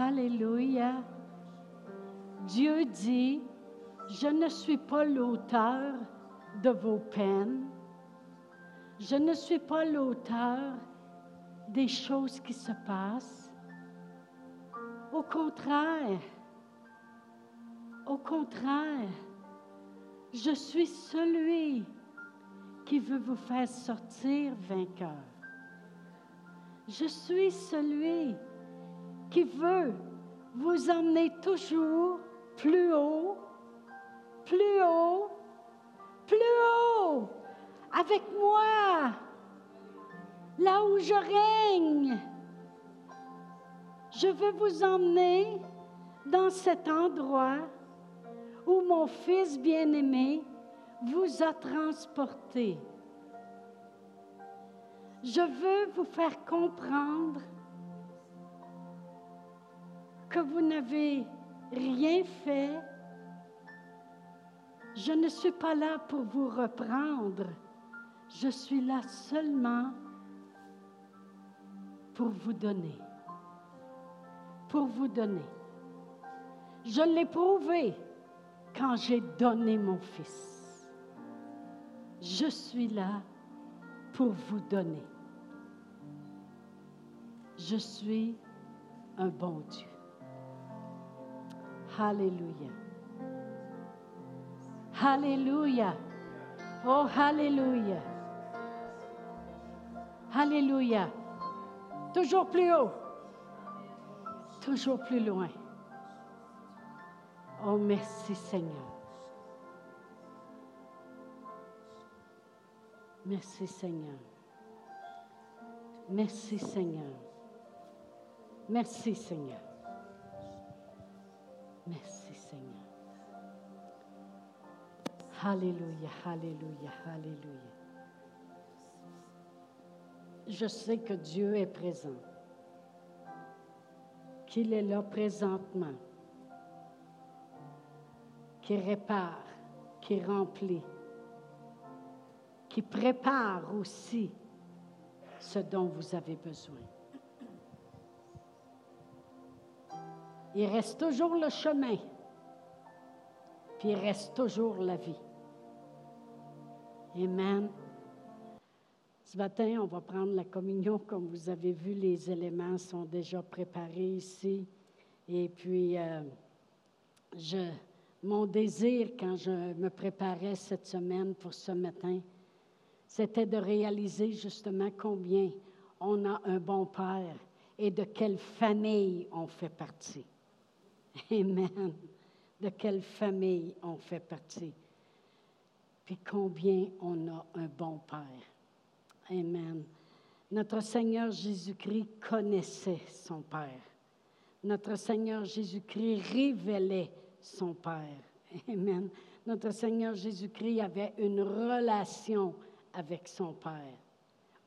Alléluia. Dieu dit, je ne suis pas l'auteur de vos peines. Je ne suis pas l'auteur des choses qui se passent. Au contraire, au contraire, je suis celui qui veut vous faire sortir vainqueur. Je suis celui qui veut vous emmener toujours plus haut, plus haut, plus haut, avec moi, là où je règne. Je veux vous emmener dans cet endroit où mon Fils bien-aimé vous a transporté. Je veux vous faire comprendre que vous n'avez rien fait. Je ne suis pas là pour vous reprendre. Je suis là seulement pour vous donner. Pour vous donner. Je l'ai prouvé quand j'ai donné mon Fils. Je suis là pour vous donner. Je suis un bon Dieu. Alléluia. Alléluia. Oh, Alléluia. Alléluia. Toujours plus haut. Toujours plus loin. Oh, merci Seigneur. Merci Seigneur. Merci Seigneur. Merci Seigneur. Merci Seigneur. Alléluia, Alléluia, Alléluia. Je sais que Dieu est présent, qu'il est là présentement, qui répare, qui remplit, qui prépare aussi ce dont vous avez besoin. Il reste toujours le chemin, puis il reste toujours la vie. Amen. Ce matin, on va prendre la communion. Comme vous avez vu, les éléments sont déjà préparés ici. Et puis, euh, je, mon désir, quand je me préparais cette semaine pour ce matin, c'était de réaliser justement combien on a un bon Père et de quelle famille on fait partie. Amen. De quelle famille on fait partie. Puis combien on a un bon Père. Amen. Notre Seigneur Jésus-Christ connaissait son Père. Notre Seigneur Jésus-Christ révélait son Père. Amen. Notre Seigneur Jésus-Christ avait une relation avec son Père,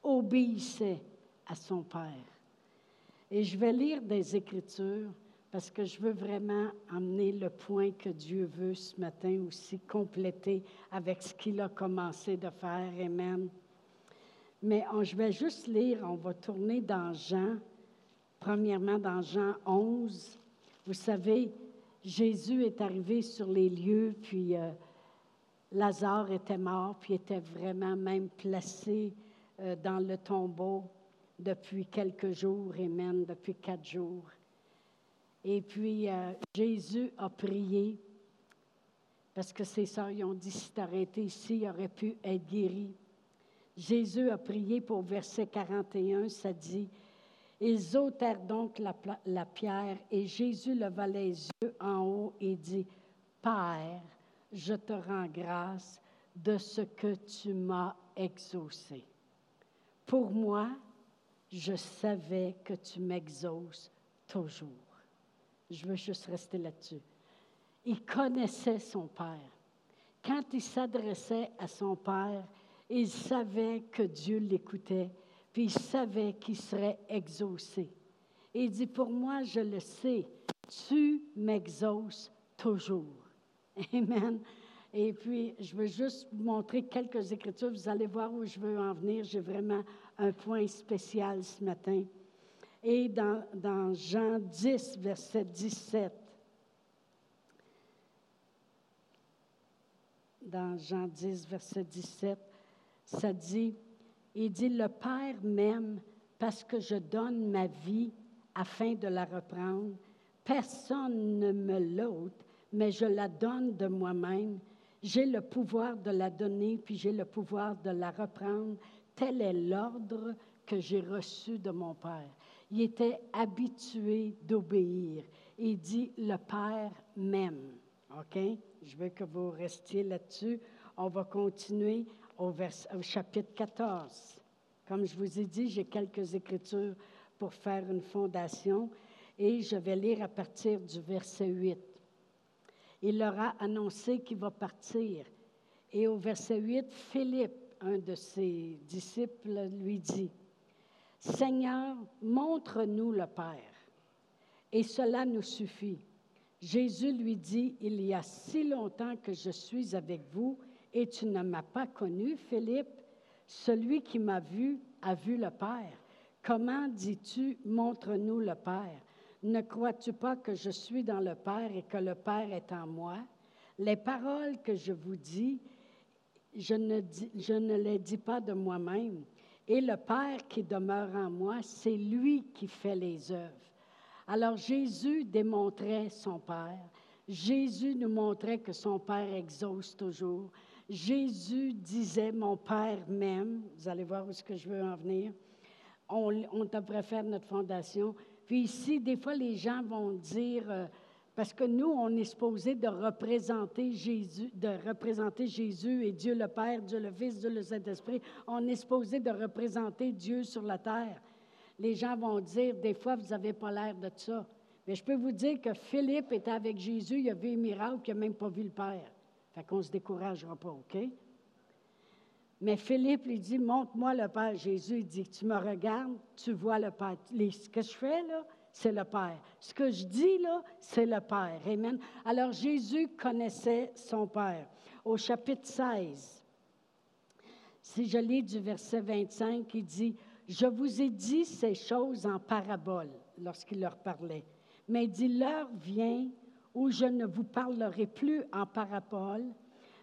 obéissait à son Père. Et je vais lire des Écritures parce que je veux vraiment amener le point que Dieu veut ce matin aussi compléter avec ce qu'il a commencé de faire. Amen. Mais je vais juste lire, on va tourner dans Jean, premièrement dans Jean 11. Vous savez, Jésus est arrivé sur les lieux, puis euh, Lazare était mort, puis était vraiment même placé euh, dans le tombeau depuis quelques jours, Amen, depuis quatre jours. Et puis, euh, Jésus a prié parce que ses sœurs ont dit, si arrêté ici, il aurait pu être guéri. Jésus a prié pour verset 41, ça dit, ils ôtèrent donc la, la pierre et Jésus leva les yeux en haut et dit, Père, je te rends grâce de ce que tu m'as exaucé. Pour moi, je savais que tu m'exauces toujours. Je veux juste rester là-dessus. Il connaissait son Père. Quand il s'adressait à son Père, il savait que Dieu l'écoutait, puis il savait qu'il serait exaucé. il dit, pour moi, je le sais, tu m'exauces toujours. Amen. Et puis, je veux juste vous montrer quelques écritures. Vous allez voir où je veux en venir. J'ai vraiment un point spécial ce matin. Et dans, Jean 10, verset 17. Dans Jean 10, verset 17, ça dit, il dit, le Père m'aime parce que je donne ma vie afin de la reprendre. Personne ne me l'ôte, mais je la donne de moi-même. J'ai le pouvoir de la donner, puis j'ai le pouvoir de la reprendre. Tel est l'ordre que j'ai reçu de mon Père. Il était habitué d'obéir. Il dit, le Père m'aime. OK? Je veux que vous restiez là-dessus. On va continuer au, au chapitre 14. Comme je vous ai dit, j'ai quelques écritures pour faire une fondation et je vais lire à partir du verset 8. Il leur a annoncé qu'il va partir. Et au verset 8, Philippe, un de ses disciples, lui dit, Seigneur, montre-nous le Père, et cela nous suffit. Jésus lui dit, Il y a si longtemps que je suis avec vous, et tu ne m'as pas connu, Philippe. Celui qui m'a vu a vu le Père. Comment dis-tu, montre-nous le Père? Ne crois-tu pas que je suis dans le Père et que le Père est en moi? Les paroles que je vous dis, je ne, les dis pas de moi-même. Et le Père qui demeure en moi, c'est lui qui fait les œuvres. Alors Jésus démontrait son Père. Jésus nous montrait que son Père exauce toujours. Jésus disait, mon Père m'aime. Vous allez voir où est-ce que je veux en venir. On, on devrait faire notre fondation. Puis ici, des fois, les gens vont dire, euh, parce que nous, on est supposé de représenter Jésus, de représenter Jésus et Dieu le Père, Dieu le Fils, Dieu le Saint-Esprit. On est supposé de représenter Dieu sur la terre. Les gens vont dire, des fois, vous n'avez pas l'air de ça. Mais je peux vous dire que Philippe était avec Jésus, il a vu un miracle, il n'a même pas vu le Père. Fait qu'on ne se découragera pas, OK? Mais Philippe lui dit, montre-moi le Père. Jésus il dit, tu me regardes, tu vois le Père. ce que je fais là, c'est le Père. Ce que je dis là, c'est le Père. Amen. Alors Jésus connaissait son Père. Au chapitre 16, si je lis du verset 25, il dit, je vous ai dit ces choses en parabole lorsqu'il leur parlait. Mais il dit, l'heure vient où je ne vous parlerai plus en parabole,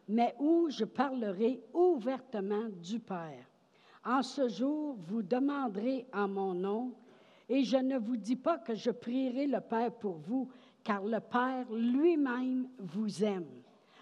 mais où je parlerai ouvertement du Père. En ce jour, vous demanderez en mon nom, et je ne vous dis pas que je prierai le Père pour vous, car le Père lui-même vous aime.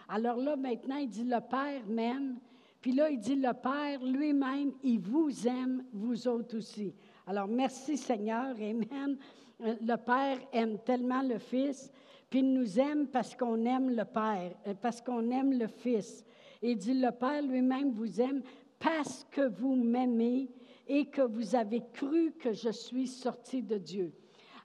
Alors là, maintenant, il dit, le Père m'aime, puis là, il dit, le Père lui-même, il vous aime, vous autres aussi. Alors, merci Seigneur, Amen. Le Père aime tellement le Fils puis il nous aime parce qu'on aime le Père, euh, parce qu'on aime le Fils. Il dit, le Père lui-même vous aime parce que vous m'aimez et que vous avez cru que je suis sorti de Dieu.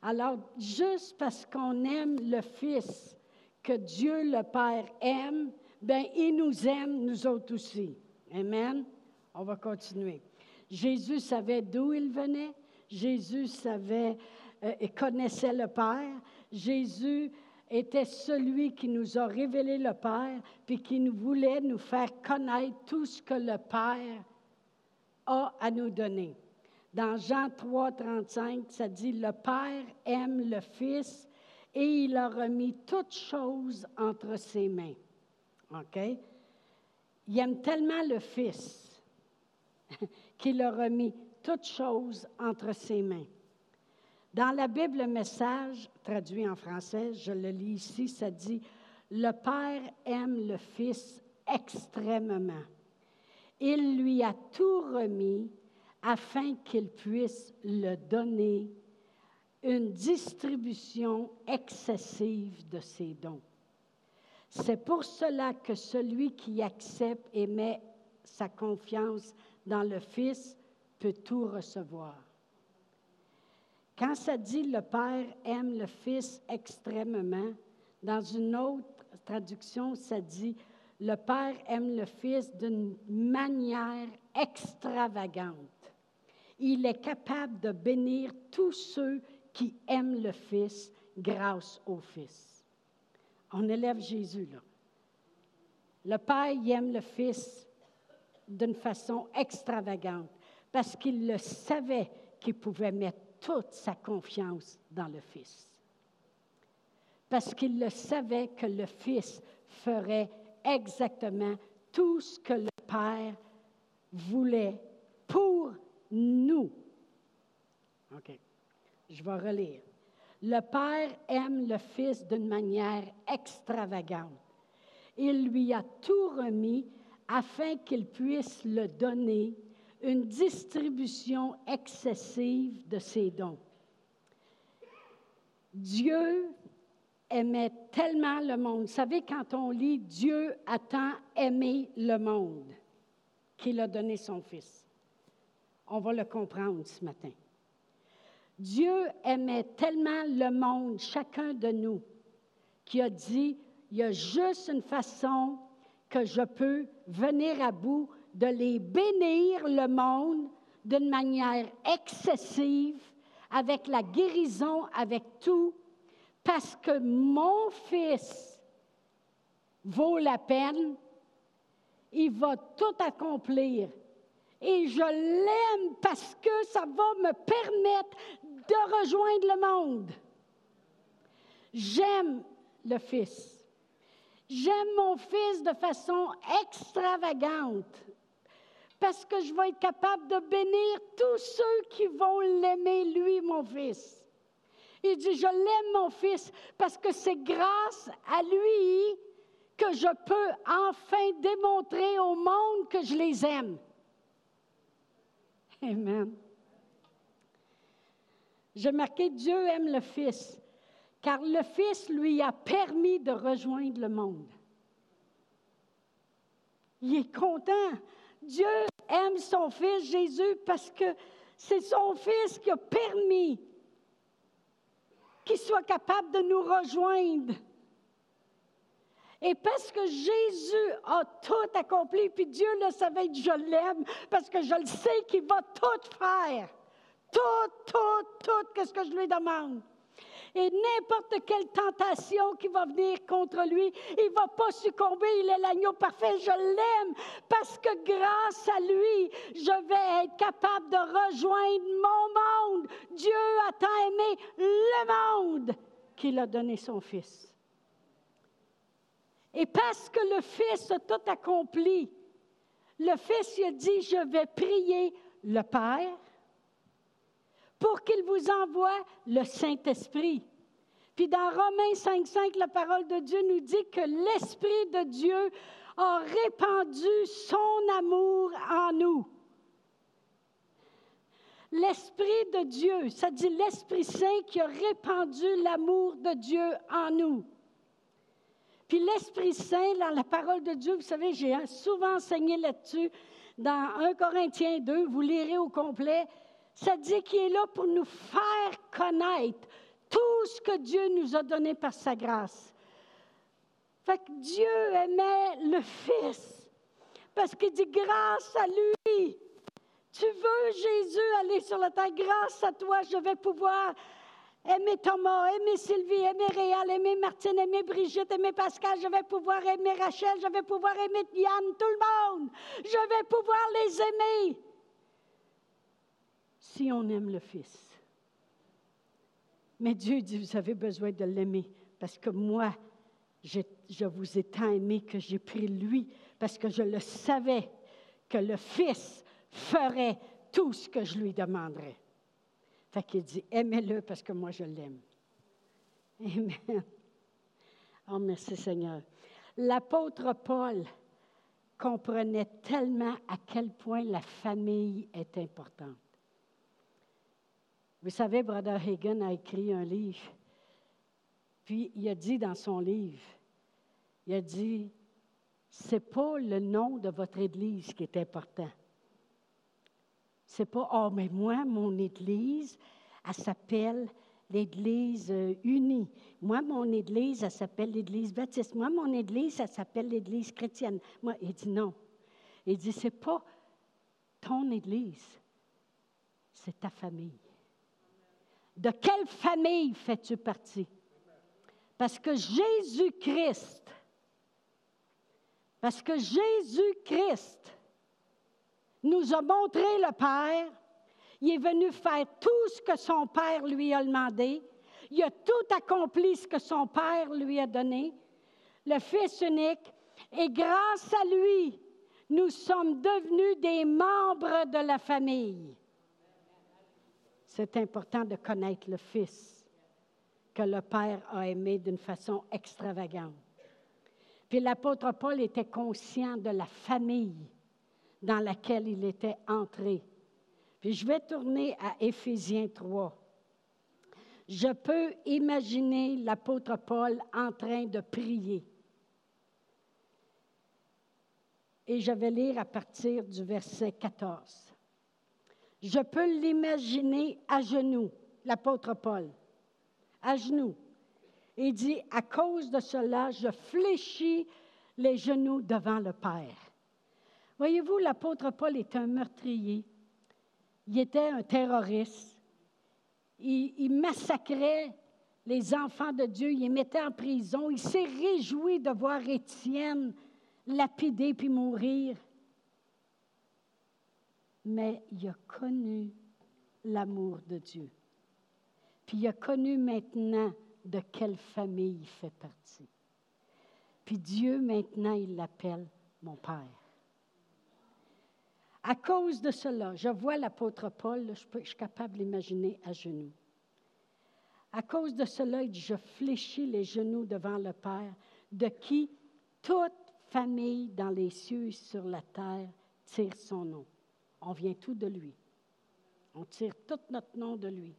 Alors, juste parce qu'on aime le Fils, que Dieu le Père aime, bien, il nous aime, nous autres aussi. Amen. On va continuer. Jésus savait d'où il venait. Jésus savait euh, et connaissait le Père. Jésus était celui qui nous a révélé le Père, puis qui nous voulait nous faire connaître tout ce que le Père a à nous donner. Dans Jean 3, 35, ça dit, le Père aime le Fils et il a remis toutes choses entre ses mains. OK? Il aime tellement le Fils qu'il a remis toutes choses entre ses mains. Dans la Bible, le message, traduit en français, je le lis ici, ça dit, Le Père aime le Fils extrêmement. Il lui a tout remis afin qu'il puisse le donner une distribution excessive de ses dons. C'est pour cela que celui qui accepte et met sa confiance dans le Fils peut tout recevoir. Quand ça dit le Père aime le Fils extrêmement, dans une autre traduction, ça dit le Père aime le Fils d'une manière extravagante. Il est capable de bénir tous ceux qui aiment le Fils grâce au Fils. On élève Jésus là. Le Père aime le Fils d'une façon extravagante parce qu'il le savait qu'il pouvait mettre toute sa confiance dans le Fils. Parce qu'il le savait que le Fils ferait exactement tout ce que le Père voulait pour nous. OK. Je vais relire. Le Père aime le Fils d'une manière extravagante. Il lui a tout remis afin qu'il puisse le donner une distribution excessive de ses dons. Dieu aimait tellement le monde. Vous savez, quand on lit Dieu a tant aimé le monde qu'il a donné son Fils. On va le comprendre ce matin. Dieu aimait tellement le monde, chacun de nous, qui a dit, il y a juste une façon que je peux venir à bout de les bénir le monde d'une manière excessive, avec la guérison, avec tout, parce que mon fils vaut la peine, il va tout accomplir. Et je l'aime parce que ça va me permettre de rejoindre le monde. J'aime le Fils. J'aime mon Fils de façon extravagante parce que je vais être capable de bénir tous ceux qui vont l'aimer, lui, mon Fils. Il dit, je l'aime, mon Fils, parce que c'est grâce à lui que je peux enfin démontrer au monde que je les aime. Amen. J'ai marqué Dieu aime le Fils, car le Fils lui a permis de rejoindre le monde. Il est content. Dieu aime son Fils Jésus parce que c'est son Fils qui a permis qu'il soit capable de nous rejoindre. Et parce que Jésus a tout accompli, puis Dieu le savait, je l'aime, parce que je le sais qu'il va tout faire. Tout, tout, tout, qu'est-ce que je lui demande? Et n'importe quelle tentation qui va venir contre lui, il ne va pas succomber. Il est l'agneau parfait. Je l'aime parce que grâce à lui, je vais être capable de rejoindre mon monde. Dieu a tant aimé le monde qu'il a donné son Fils. Et parce que le Fils a tout accompli, le Fils a dit, je vais prier le Père pour qu'il vous envoie le Saint-Esprit. Puis dans Romains 5.5, la parole de Dieu nous dit que l'Esprit de Dieu a répandu son amour en nous. L'Esprit de Dieu, ça dit l'Esprit Saint qui a répandu l'amour de Dieu en nous. Puis l'Esprit Saint, dans la parole de Dieu, vous savez, j'ai souvent enseigné là-dessus. Dans 1 Corinthiens 2, vous lirez au complet, ça dit qu'il est là pour nous faire connaître tout ce que Dieu nous a donné par sa grâce. Fait que Dieu aimait le Fils parce qu'il dit grâce à lui. Tu veux, Jésus, aller sur la terre, grâce à toi, je vais pouvoir aimer Thomas, aimer Sylvie, aimer Réal, aimer Martine, aimer Brigitte, aimer Pascal, je vais pouvoir aimer Rachel, je vais pouvoir aimer Yann, tout le monde. Je vais pouvoir les aimer si on aime le Fils. Mais Dieu dit, vous avez besoin de l'aimer parce que moi, je, vous ai tant aimé que j'ai pris lui parce que je le savais que le Fils ferait tout ce que je lui demanderais. Fait qu'il dit, aimez-le parce que moi je l'aime. Amen. Oh, merci Seigneur. L'apôtre Paul comprenait tellement à quel point la famille est importante. Vous savez, Brother Hagen a écrit un livre. Puis il a dit dans son livre, il a dit, c'est pas le nom de votre Église qui est important. C'est pas, oh, mais moi, mon Église, elle s'appelle l'Église euh, unie. Moi, mon Église, elle s'appelle l'Église baptiste. Moi, mon Église, elle s'appelle l'Église chrétienne. Moi, il dit non. Il dit, c'est pas ton Église, c'est ta famille. De quelle famille fais-tu partie? Parce que Jésus-Christ, parce que Jésus-Christ nous a montré le Père, Il est venu faire tout ce que son Père lui a demandé. Il a tout accompli ce que son Père lui a donné. Le Fils unique. Et grâce à lui, nous sommes devenus des membres de la famille. C'est important de connaître le Fils que le Père a aimé d'une façon extravagante. Puis l'apôtre Paul était conscient de la famille dans laquelle il était entré. Puis je vais tourner à Éphésiens 3. Je peux imaginer l'apôtre Paul en train de prier. Et je vais lire à partir du verset 14. Je peux l'imaginer à genoux, l'apôtre Paul, à genoux. Il dit, à cause de cela, je fléchis les genoux devant le Père. Voyez-vous, l'apôtre Paul est un meurtrier. Il était un terroriste. Il, massacrait les enfants de Dieu. Il les mettait en prison. Il s'est réjoui de voir Étienne lapidé puis mourir mais il a connu l'amour de Dieu. Puis il a connu maintenant de quelle famille il fait partie. Puis Dieu, maintenant, il l'appelle mon Père. À cause de cela, je vois l'apôtre Paul, je, suis capable d'imaginer à genoux. À cause de cela, je fléchis les genoux devant le Père, de qui toute famille dans les cieux et sur la terre tire son nom on vient tout de lui. On tire tout notre nom de lui.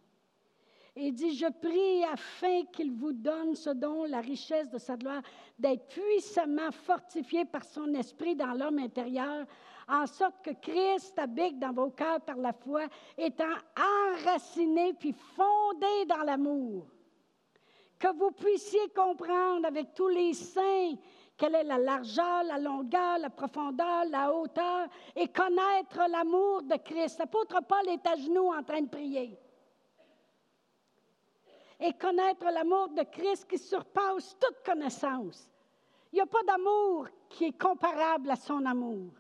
Et il dit, je prie afin qu'il vous donne ce don, la richesse de sa gloire, d'être puissamment fortifié par son esprit dans l'homme intérieur, en sorte que Christ habite dans vos cœurs par la foi, étant enraciné puis fondé dans l'amour. Que vous puissiez comprendre avec tous les saints quelle est la largeur, la longueur, la profondeur, la hauteur, et connaître l'amour de Christ. L'apôtre Paul est à genoux en train de prier. Et connaître l'amour de Christ qui surpasse toute connaissance. Il n'y a pas d'amour qui est comparable à son amour.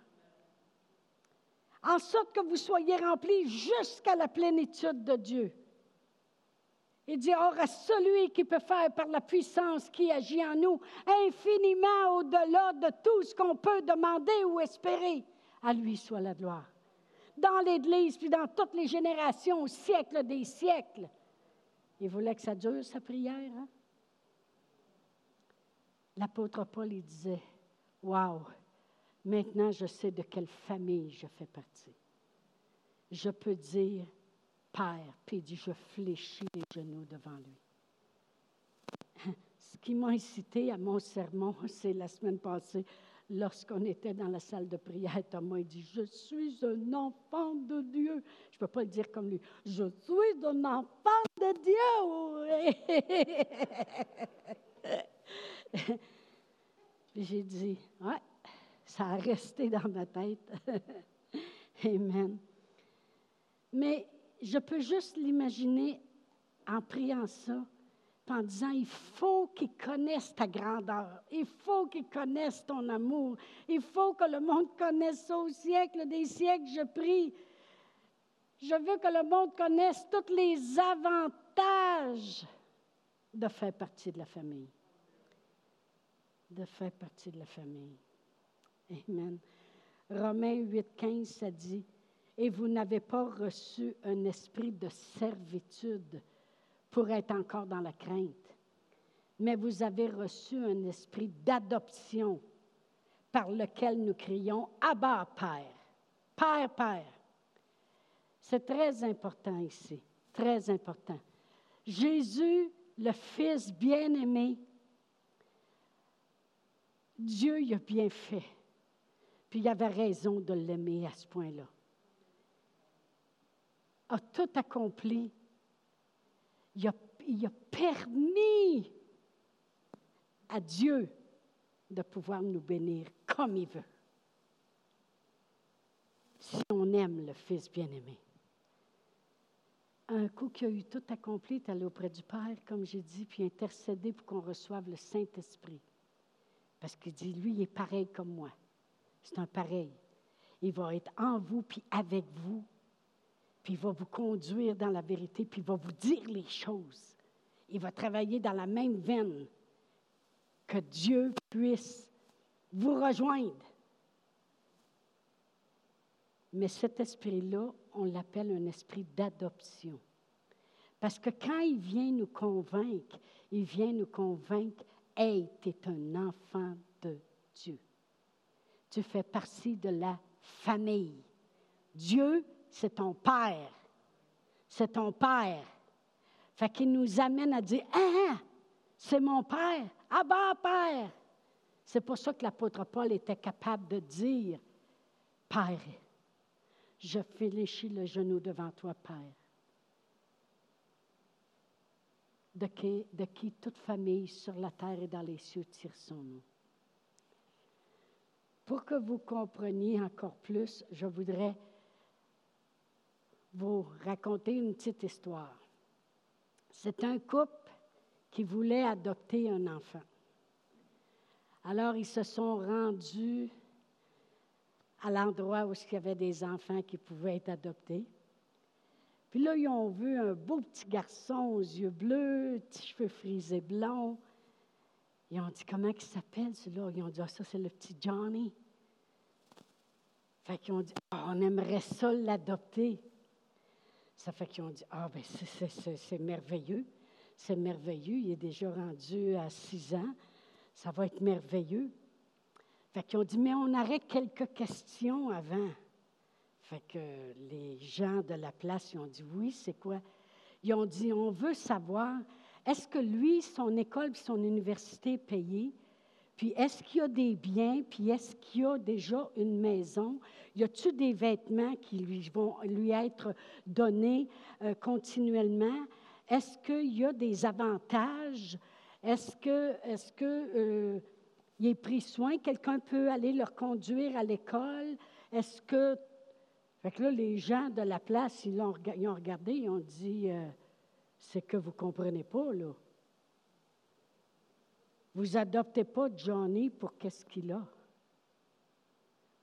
En sorte que vous soyez remplis jusqu'à la plénitude de Dieu. Il dit, or à celui qui peut faire par la puissance qui agit en nous infiniment au-delà de tout ce qu'on peut demander ou espérer, à lui soit la gloire. Dans l'Église, puis dans toutes les générations, au siècle des siècles. Il voulait que ça dure, sa prière. Hein? L'apôtre Paul, il disait, Wow, maintenant je sais de quelle famille je fais partie. Je peux dire, Père, puis il dit, je fléchis les genoux devant lui. Ce qui m'a incité à mon sermon, c'est la semaine passée, lorsqu'on était dans la salle de prière, Thomas a dit, je suis un enfant de Dieu. Je ne peux pas le dire comme lui, je suis un enfant de Dieu. J'ai dit, ouais, ça a resté dans ma tête. Amen. Mais je peux juste l'imaginer en priant ça, en disant, il faut qu'ils connaissent ta grandeur, il faut qu'ils connaissent ton amour, il faut que le monde connaisse ça au siècle des siècles, je prie. Je veux que le monde connaisse tous les avantages de faire partie de la famille. De faire partie de la famille. Amen. Romains 8, 15, ça dit, et vous n'avez pas reçu un esprit de servitude pour être encore dans la crainte, mais vous avez reçu un esprit d'adoption par lequel nous crions Abba, Père, Père, Père. C'est très important ici, très important. Jésus, le Fils bien-aimé, Dieu y a bien fait, puis il avait raison de l'aimer à ce point-là a tout accompli. Il a, permis à Dieu de pouvoir nous bénir comme il veut. Si on aime le Fils bien-aimé. Un coup qui a eu tout accompli, est allé auprès du Père, comme j'ai dit, puis intercédé pour qu'on reçoive le Saint-Esprit. Parce qu'il dit, lui, il est pareil comme moi. C'est un pareil. Il va être en vous, puis avec vous, puis il va vous conduire dans la vérité, puis il va vous dire les choses. Il va travailler dans la même veine que Dieu puisse vous rejoindre. Mais cet esprit-là, on l'appelle un esprit d'adoption. Parce que quand il vient nous convaincre, il vient nous convaincre, hey, tu es un enfant de Dieu. Tu fais partie de la famille. Dieu, c'est ton Père. C'est ton Père. Fait qu'il nous amène à dire, ah, c'est mon Père. Ah bah, Père. C'est pour ça que l'apôtre Paul était capable de dire, Père, je fléchis le genou devant toi, Père. De qui, de qui toute famille sur la terre et dans les cieux tire son nom. Pour que vous compreniez encore plus, je voudrais vous raconter une petite histoire. C'est un couple qui voulait adopter un enfant. Alors, ils se sont rendus à l'endroit où il y avait des enfants qui pouvaient être adoptés. Puis là, ils ont vu un beau petit garçon aux yeux bleus, petits cheveux frisés blonds. Ils ont dit, comment il s'appelle celui-là? Ils ont dit, ah, ça, c'est le petit Johnny. Fait qu'ils ont dit, ah, on aimerait ça l'adopter. Ça fait qu'ils ont dit, ah, ben c'est merveilleux. C'est merveilleux. Il est déjà rendu à six ans. Ça va être merveilleux. Fait qu'ils ont dit, mais on aurait quelques questions avant. Fait que les gens de la place, ils ont dit, oui, c'est quoi? Ils ont dit, on veut savoir, est-ce que lui, son école et son université payée? Puis est-ce qu'il y a des biens? Puis est-ce qu'il y a déjà une maison? Y a-t-il des vêtements qui vont lui être donnés euh, continuellement? Est-ce qu'il y a des avantages? Est-ce que, est-ce euh, pris soin? Quelqu'un peut aller le conduire à l'école? Est-ce que. Fait là, les gens de la place, ils, ont, regardé, ils ont dit euh, c'est que vous ne comprenez pas, là. Vous adoptez pas Johnny pour qu'est-ce qu'il a.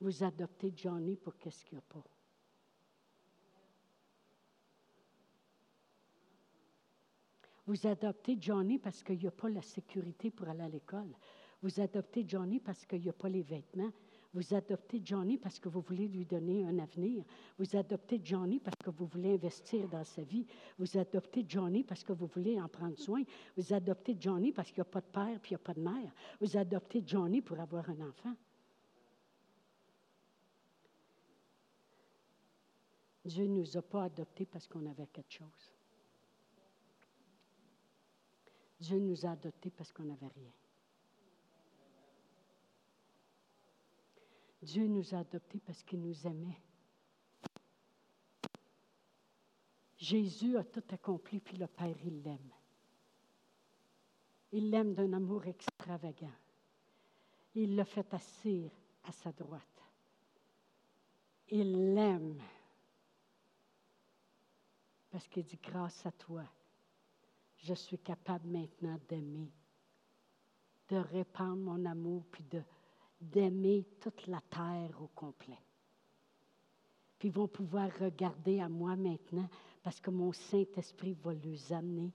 Vous adoptez Johnny pour qu'est-ce qu'il n'y a pas. Vous adoptez Johnny parce qu'il n'y a pas la sécurité pour aller à l'école. Vous adoptez Johnny parce qu'il n'y a pas les vêtements. Vous adoptez Johnny parce que vous voulez lui donner un avenir. Vous adoptez Johnny parce que vous voulez investir dans sa vie. Vous adoptez Johnny parce que vous voulez en prendre soin. Vous adoptez Johnny parce qu'il n'y a pas de père et il n'y a pas de mère. Vous adoptez Johnny pour avoir un enfant. Dieu ne nous a pas adoptés parce qu'on avait quelque chose. Dieu nous a adoptés parce qu'on n'avait rien. Dieu nous a adoptés parce qu'il nous aimait. Jésus a tout accompli, puis le Père, il l'aime. Il l'aime d'un amour extravagant. Il l'a fait assir à sa droite. Il l'aime parce qu'il dit, grâce à toi, je suis capable maintenant d'aimer, de répandre mon amour, puis de, d'aimer toute la terre au complet. Puis ils vont pouvoir regarder à moi maintenant parce que mon Saint-Esprit va leur amener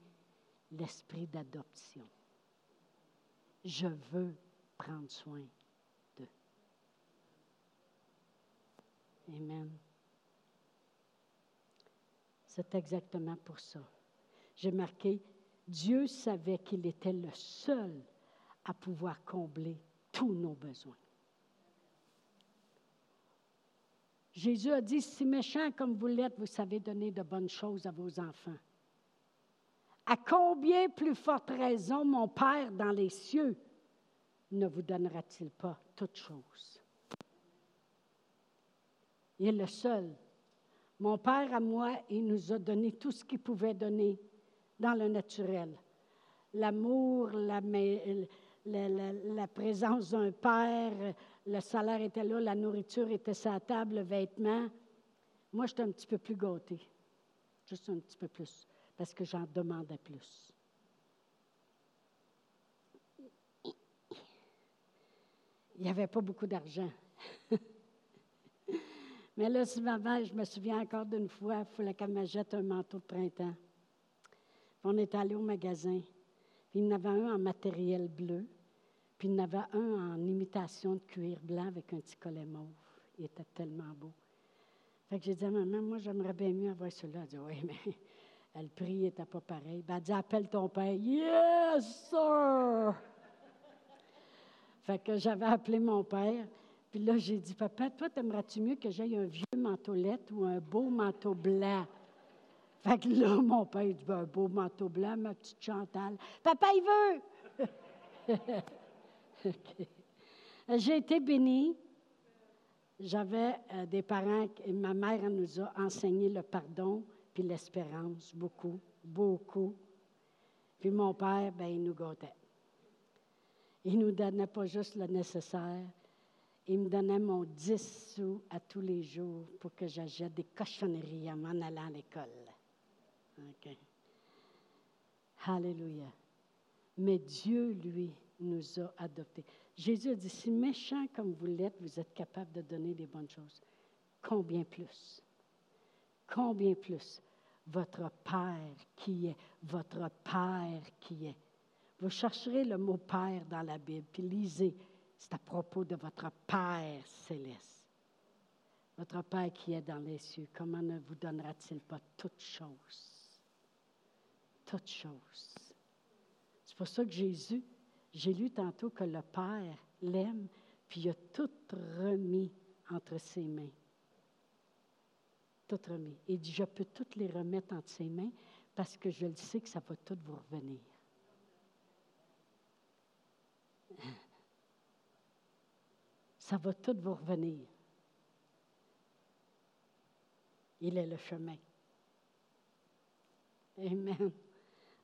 l'esprit d'adoption. Je veux prendre soin d'eux. Amen. C'est exactement pour ça. J'ai marqué, Dieu savait qu'il était le seul à pouvoir combler tous nos besoins. Jésus a dit, si méchant comme vous l'êtes, vous savez donner de bonnes choses à vos enfants. À combien plus forte raison mon Père dans les cieux ne vous donnera-t-il pas toutes choses? Il est le seul. Mon Père à moi, il nous a donné tout ce qu'il pouvait donner dans le naturel. L'amour, la, la, présence d'un père, le salaire était là, la nourriture était sur la table, le vêtement. Moi, j'étais un petit peu plus gâtée. Juste un petit peu plus, parce que j'en demandais plus. Il n'y avait pas beaucoup d'argent. Mais là, si ma mère, je me souviens encore d'une fois, il fallait qu'elle me jette un manteau de printemps. On est allé au magasin. Il y en avait un en matériel bleu, puis il y en avait un en imitation de cuir blanc avec un petit collet mauve. Il était tellement beau. Fait que j'ai dit à maman, moi, j'aimerais bien mieux avoir celui-là. Elle dit, oui, mais le prix n'était pas pareil. Ben, elle dit, appelle ton père. Yes, sir! fait que j'avais appelé mon père. Puis là, j'ai dit, papa, toi, t'aimerais-tu mieux que j'aille un vieux manteaulette ou un beau manteau blanc? Fait que là, mon père dit, ben, un beau manteau blanc, ma petite Chantal. Papa, il veut! J'ai été bénie. J'avais euh, des parents, et ma mère nous a enseigné le pardon puis l'espérance, beaucoup, beaucoup. Puis mon père, ben, il nous gâtait. Il nous donnait pas juste le nécessaire, il me donnait mon 10 sous à tous les jours pour que j'achète des cochonneries en m'en allant à l'école. OK. Alléluia. Mais Dieu, lui, nous a adoptés. Jésus a dit, si méchant comme vous l'êtes, vous êtes capable de donner des bonnes choses. Combien plus? Combien plus? Votre Père qui est, votre Père qui est? Vous chercherez le mot Père dans la Bible, puis lisez, c'est à propos de votre Père céleste. Votre Père qui est dans les cieux, comment ne vous donnera-t-il pas toutes choses? Toutes choses. C'est pour ça que Jésus, j'ai lu tantôt que le Père l'aime, puis il a tout remis entre ses mains. Tout remis. Il dit, je peux toutes les remettre entre ses mains parce que je le sais que ça va tout vous revenir. Ça va tout vous revenir. Il est le chemin. Amen.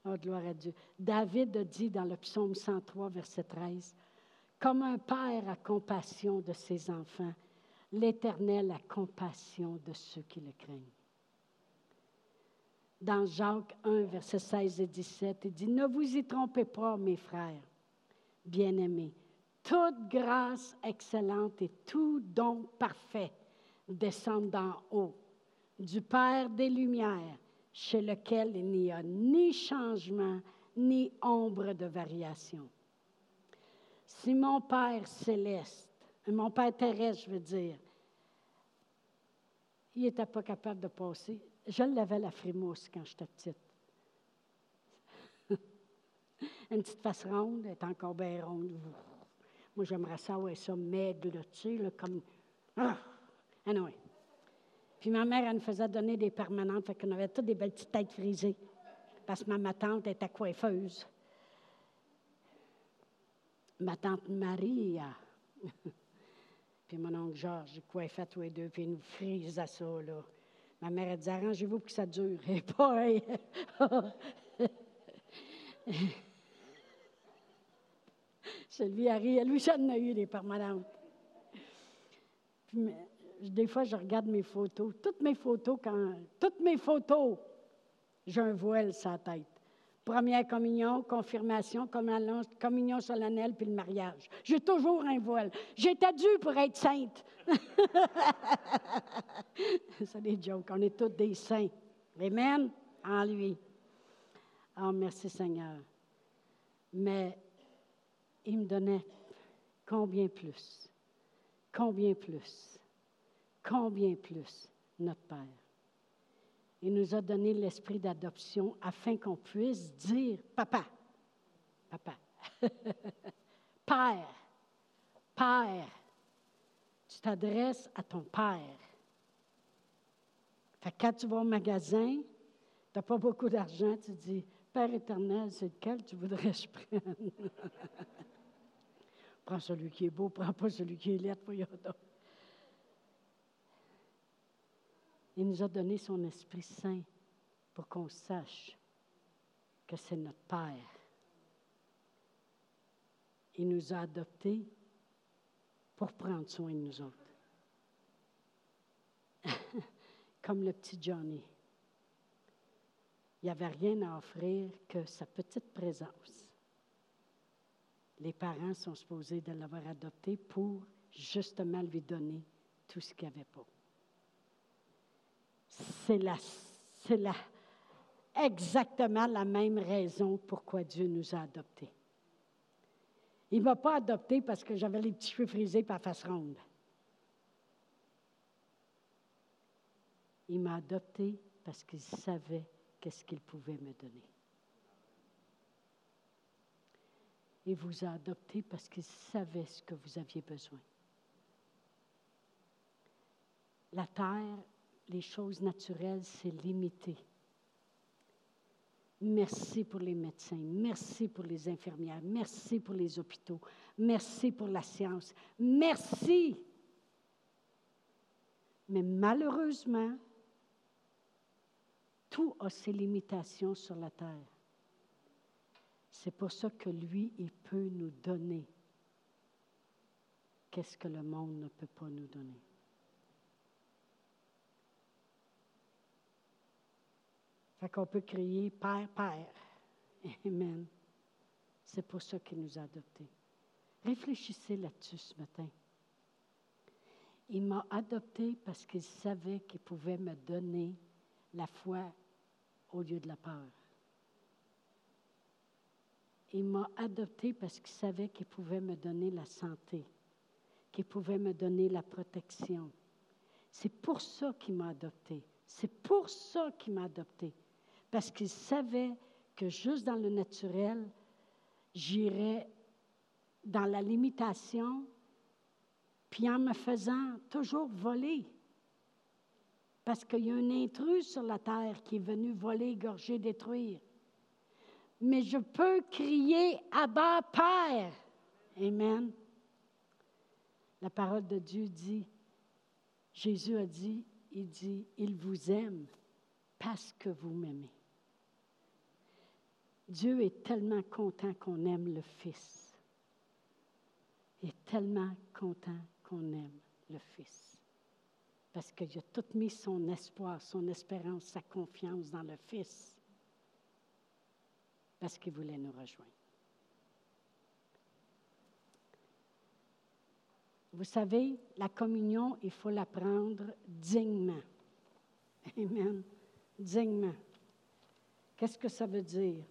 Oh, gloire à Dieu. David a dit dans le psaume 103, verset 13, Comme un père a compassion de ses enfants, l'Éternel a compassion de ceux qui le craignent. Dans Jacques 1, verset 16 et 17, il dit, Ne vous y trompez pas, mes frères, bien-aimés. Toute grâce excellente et tout don parfait descendent d'en haut, du Père des Lumières, chez lequel il n'y a ni changement, ni ombre de variation. Si mon Père céleste, mon Père terrestre, je veux dire, il n'était pas capable de passer. Je l'avais la frimousse quand j'étais petite. Une petite face ronde, elle est encore bien ronde. Moi, j'aimerais ça, ouais, ça maigre, tu sais, là, comme. Ah! Anyway. Puis ma mère, elle nous faisait donner des permanentes, fait qu'on avait toutes des belles petites têtes frisées. Parce que ma, tante était coiffeuse. Ma tante Marie, puis mon oncle Georges, coiffait tous les deux, puis ils nous frisaient ça, là. Ma mère, elle disait, arrangez-vous pour que ça dure. Et pas, à rire, lui, j'en ai eu des permanentes. Des fois, je regarde mes photos. Toutes mes photos, quand, toutes mes photos, j'ai un voile sur la tête. Première communion, confirmation, communion solennelle, puis le mariage. J'ai toujours un voile. J'étais due pour être sainte. C'est des jokes. On est tous des saints. Amen. En lui. Oh, merci Seigneur. Mais il me donnait combien plus? Combien plus? Combien plus notre Père. Il nous a donné l'esprit d'adoption afin qu'on puisse dire Papa, Papa, Père, Père. Tu t'adresses à ton Père. Fait quand tu vas au magasin, tu n'as pas beaucoup d'argent, tu dis Père éternel, c'est lequel tu voudrais que je prenne? prends celui qui est beau, prends pas celui qui est laid, voyons donc. Il nous a donné son Esprit Saint pour qu'on sache que c'est notre Père. Il nous a adoptés pour prendre soin de nous autres. Comme le petit Johnny. Il n'y avait rien à offrir que sa petite présence. Les parents sont supposés de l'avoir adopté pour justement lui donner tout ce qu'il n'y avait pas. C'est la, exactement la même raison pourquoi Dieu nous a adoptés. Il ne m'a pas adopté parce que j'avais les petits cheveux frisés par face ronde. Il m'a adopté parce qu'il savait qu'est-ce qu'il pouvait me donner. Il vous a adopté parce qu'il savait ce que vous aviez besoin. La terre, les choses naturelles, c'est limité. Merci pour les médecins, merci pour les infirmières, merci pour les hôpitaux, merci pour la science, merci. Mais malheureusement, tout a ses limitations sur la terre. C'est pour ça que lui, il peut nous donner qu'est-ce que le monde ne peut pas nous donner. Fait qu'on peut crier Père, Père. Amen. C'est pour ça qu'il nous a adoptés. Réfléchissez là-dessus ce matin. Il m'a adopté parce qu'il savait qu'il pouvait me donner la foi au lieu de la peur. Il m'a adopté parce qu'il savait qu'il pouvait me donner la santé, qu'il pouvait me donner la protection. C'est pour ça qu'il m'a adopté. C'est pour ça qu'il m'a adopté. Parce qu'il savait que juste dans le naturel, j'irais dans la limitation, puis en me faisant toujours voler. Parce qu'il y a un intrus sur la terre qui est venu voler, égorger, détruire. Mais je peux crier Abba Père. Amen. La parole de Dieu dit, Jésus a dit, il dit, il vous aime parce que vous m'aimez. Dieu est tellement content qu'on aime le Fils. Il est tellement content qu'on aime le Fils parce qu'il a tout mis son espoir, son espérance, sa confiance dans le Fils, parce qu'il voulait nous rejoindre. Vous savez, la communion, il faut la prendre dignement. Amen. Dignement. Qu'est-ce que ça veut dire?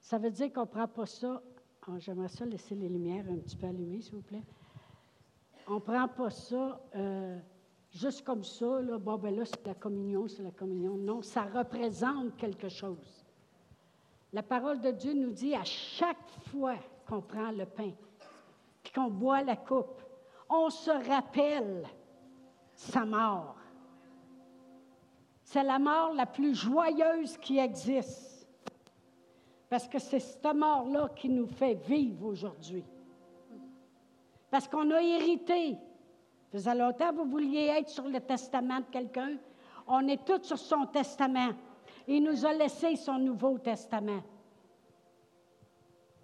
Ça veut dire qu'on ne prend pas ça. Oh, J'aimerais ça laisser les lumières un petit peu allumées, s'il vous plaît. On ne prend pas ça. Euh, juste comme ça, bon, ben là, c'est la communion, c'est la communion. Non, ça représente quelque chose. La parole de Dieu nous dit à chaque fois qu'on prend le pain, puis qu'on boit la coupe, on se rappelle sa mort. C'est la mort la plus joyeuse qui existe. Parce que c'est cette mort-là qui nous fait vivre aujourd'hui. Parce qu'on a hérité faisait longtemps vous vouliez être sur le testament de quelqu'un. On est tous sur son testament. Il nous a laissé son Nouveau Testament.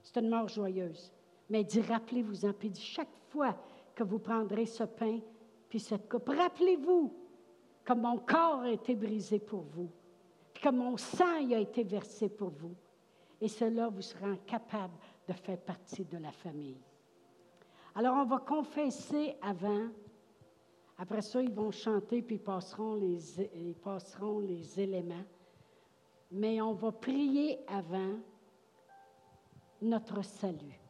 C'est une mort joyeuse. Mais dit, rappelez-vous-en, puis dit, chaque fois que vous prendrez ce pain, puis cette coupe, rappelez-vous que mon corps a été brisé pour vous, puis que mon sang a été versé pour vous. Et cela vous sera capable de faire partie de la famille. Alors, on va confesser avant après ça, ils vont chanter, puis ils passeront les, ils passeront les éléments. Mais on va prier avant notre salut,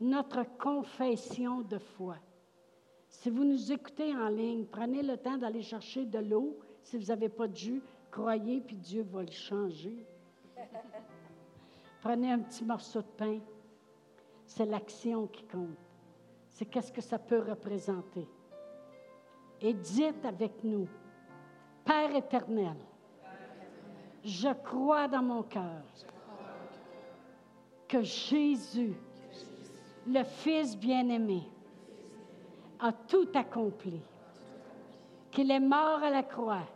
notre confession de foi. Si vous nous écoutez en ligne, prenez le temps d'aller chercher de l'eau. Si vous n'avez pas de jus, croyez, puis Dieu va le changer. prenez un petit morceau de pain. C'est l'action qui compte. C'est qu'est-ce que ça peut représenter et dites avec nous, Père éternel, je crois dans mon cœur que Jésus, le Fils bien-aimé, a tout accompli, qu'il est mort à la croix,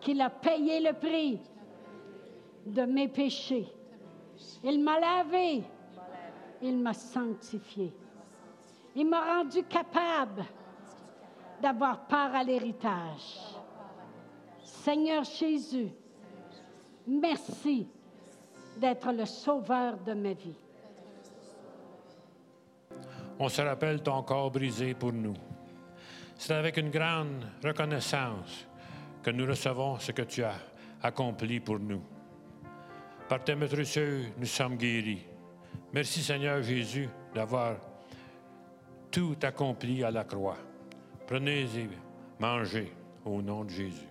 qu'il a payé le prix de mes péchés. Il m'a lavé, il m'a sanctifié, il m'a rendu capable d'avoir part à l'héritage. Seigneur Jésus, merci d'être le sauveur de ma vie. On se rappelle ton corps brisé pour nous. C'est avec une grande reconnaissance que nous recevons ce que tu as accompli pour nous. Par tes précieux, nous sommes guéris. Merci Seigneur Jésus d'avoir tout accompli à la croix. Prenez et mangez au nom de Jésus.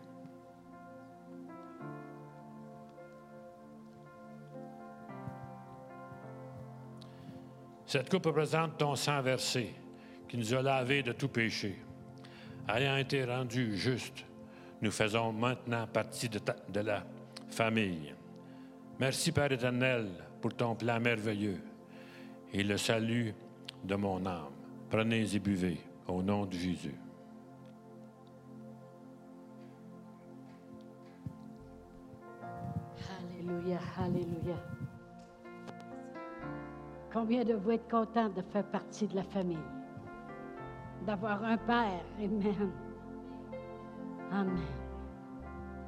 Cette coupe représente ton sang versé qui nous a lavés de tout péché. Ayant été rendu juste, nous faisons maintenant partie de la famille. Merci Père éternel pour ton plan merveilleux et le salut de mon âme. Prenez et buvez au nom de Jésus. Alléluia, Alléluia. Combien de vous êtes contents de faire partie de la famille? D'avoir un Père. Amen. Amen.